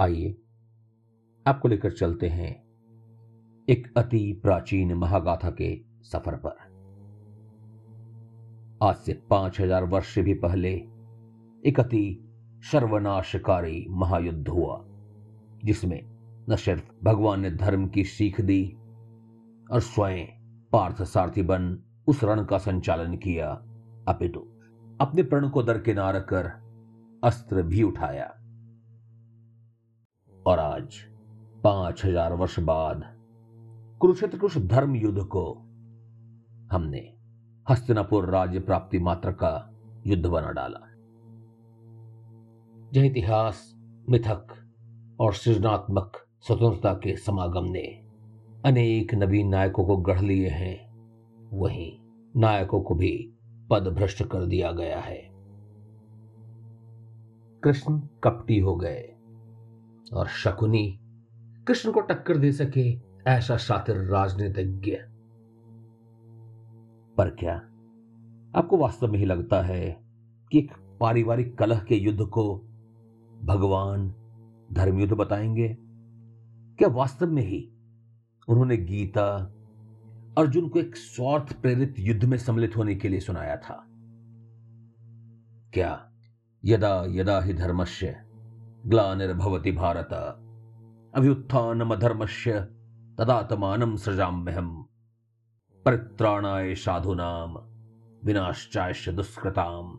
आइए, आपको लेकर चलते हैं एक अति प्राचीन महागाथा के सफ़र पर। आज से पाँच हज़ार वर्ष भी पहले एक अति सर्वनाशकारी महायुद्ध हुआ, जिसमें न सिर्फ़ भगवान ने धर्म की सीख दी और स्वयं पार्थ सारथी बन उस रण का संचालन किया, अपितु अपने प्रण को दरकिनार कर अस्त्र भी उठाया। और आज पाँच हज़ार वर्ष बाद कुरुक्षेत्र के उस धर्म युद्ध को हमने हस्तिनापुर राज्य प्राप्ति मात्र का युद्ध बना डाला। जह इतिहास, मिथक और सृजनात्मक स्वतंत्रता के समागम ने अनेक नवीन नायकों को गढ़ लिए हैं। वहीं नायकों को भी पद भ्रष्ट कर दिया गया है। कृष्ण कपटी हो गए। और शकुनी कृष्ण को टक्कर दे सके ऐसा शातिर राजनीतिज्ञ। पर क्या आपको वास्तव में ही लगता है कि एक पारिवारिक कलह के युद्ध को भगवान धर्मयुद्ध बताएँगे? क्या वास्तव में ही उन्होंने गीता अर्जुन को एक स्वार्थ प्रेरित युद्ध में सम्मिलित होने के लिए सुनाया था? क्या यदा यदा ही धर्मस्य ग्लानिर्भवति भारत। अभ्युत्थानम धर्मस्य तदात्मानम सृजाम्यहम। परित्राणाय साधुनाम विनाश्चाय दुष्कृताम।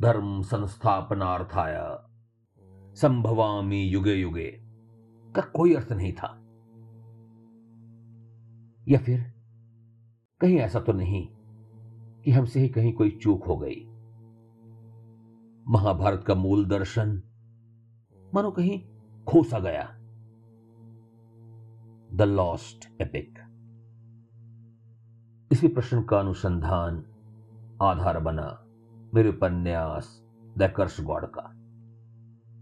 धर्म संस्थापनार्थाय संभवामी युगे युगे। का कोई अर्थ नहीं था। या फिर कहीं ऐसा तो नहीं कि हमसे ही कहीं कोई चूक हो गई। महाभारत का मूल दर्शन मानो कहीं खोसा गया। द लॉस्ट एपिक इसी प्रश्न का अनुसंधान आधार बना मेरे उपन्यास द कर्स गॉड का,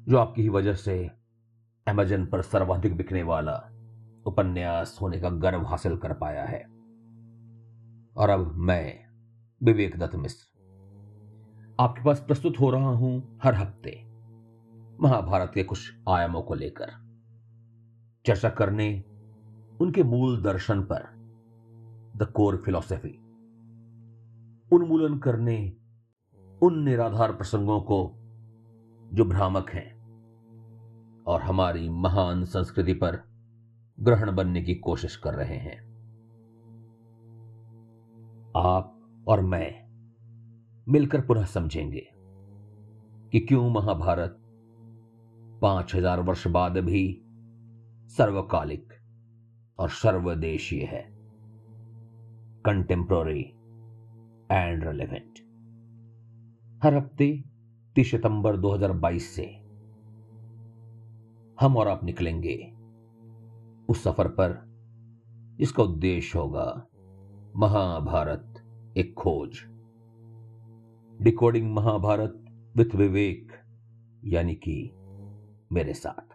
जो आपकी ही वजह से अमेजन पर सर्वाधिक बिकने वाला उपन्यास होने का गर्व हासिल कर पाया है। और अब मैं विवेक दत्त मिश्र, आपके पास प्रस्तुत हो रहा हूँ हर हफ़्ते। महाभारत के कुछ आयामों को लेकर। चर्चा करने उनके मूल दर्शन पर द कोर फिलॉसफी उन्मूलन करने उन निराधार प्रसंगों को जो भ्रामक हैं और हमारी महान संस्कृति पर ग्रहण बनने की कोशिश कर रहे हैं। आप और मैं मिलकर पुनः समझेंगे कि क्यों महाभारत पाँच हज़ार वर्ष बाद भी सर्वकालिक और सर्वदेशीय है। कंटेम्प्रोरी एंड रेलिवेंट हर हफ़्ते तीस सितंबर 2022 से हम और आप निकलेंगे उस सफ़र पर, जिसका उद्देश्य होगा महाभारत एक खोज। डिकोडिंग महाभारत विथ विवेक, यानी कि मेरे साथ।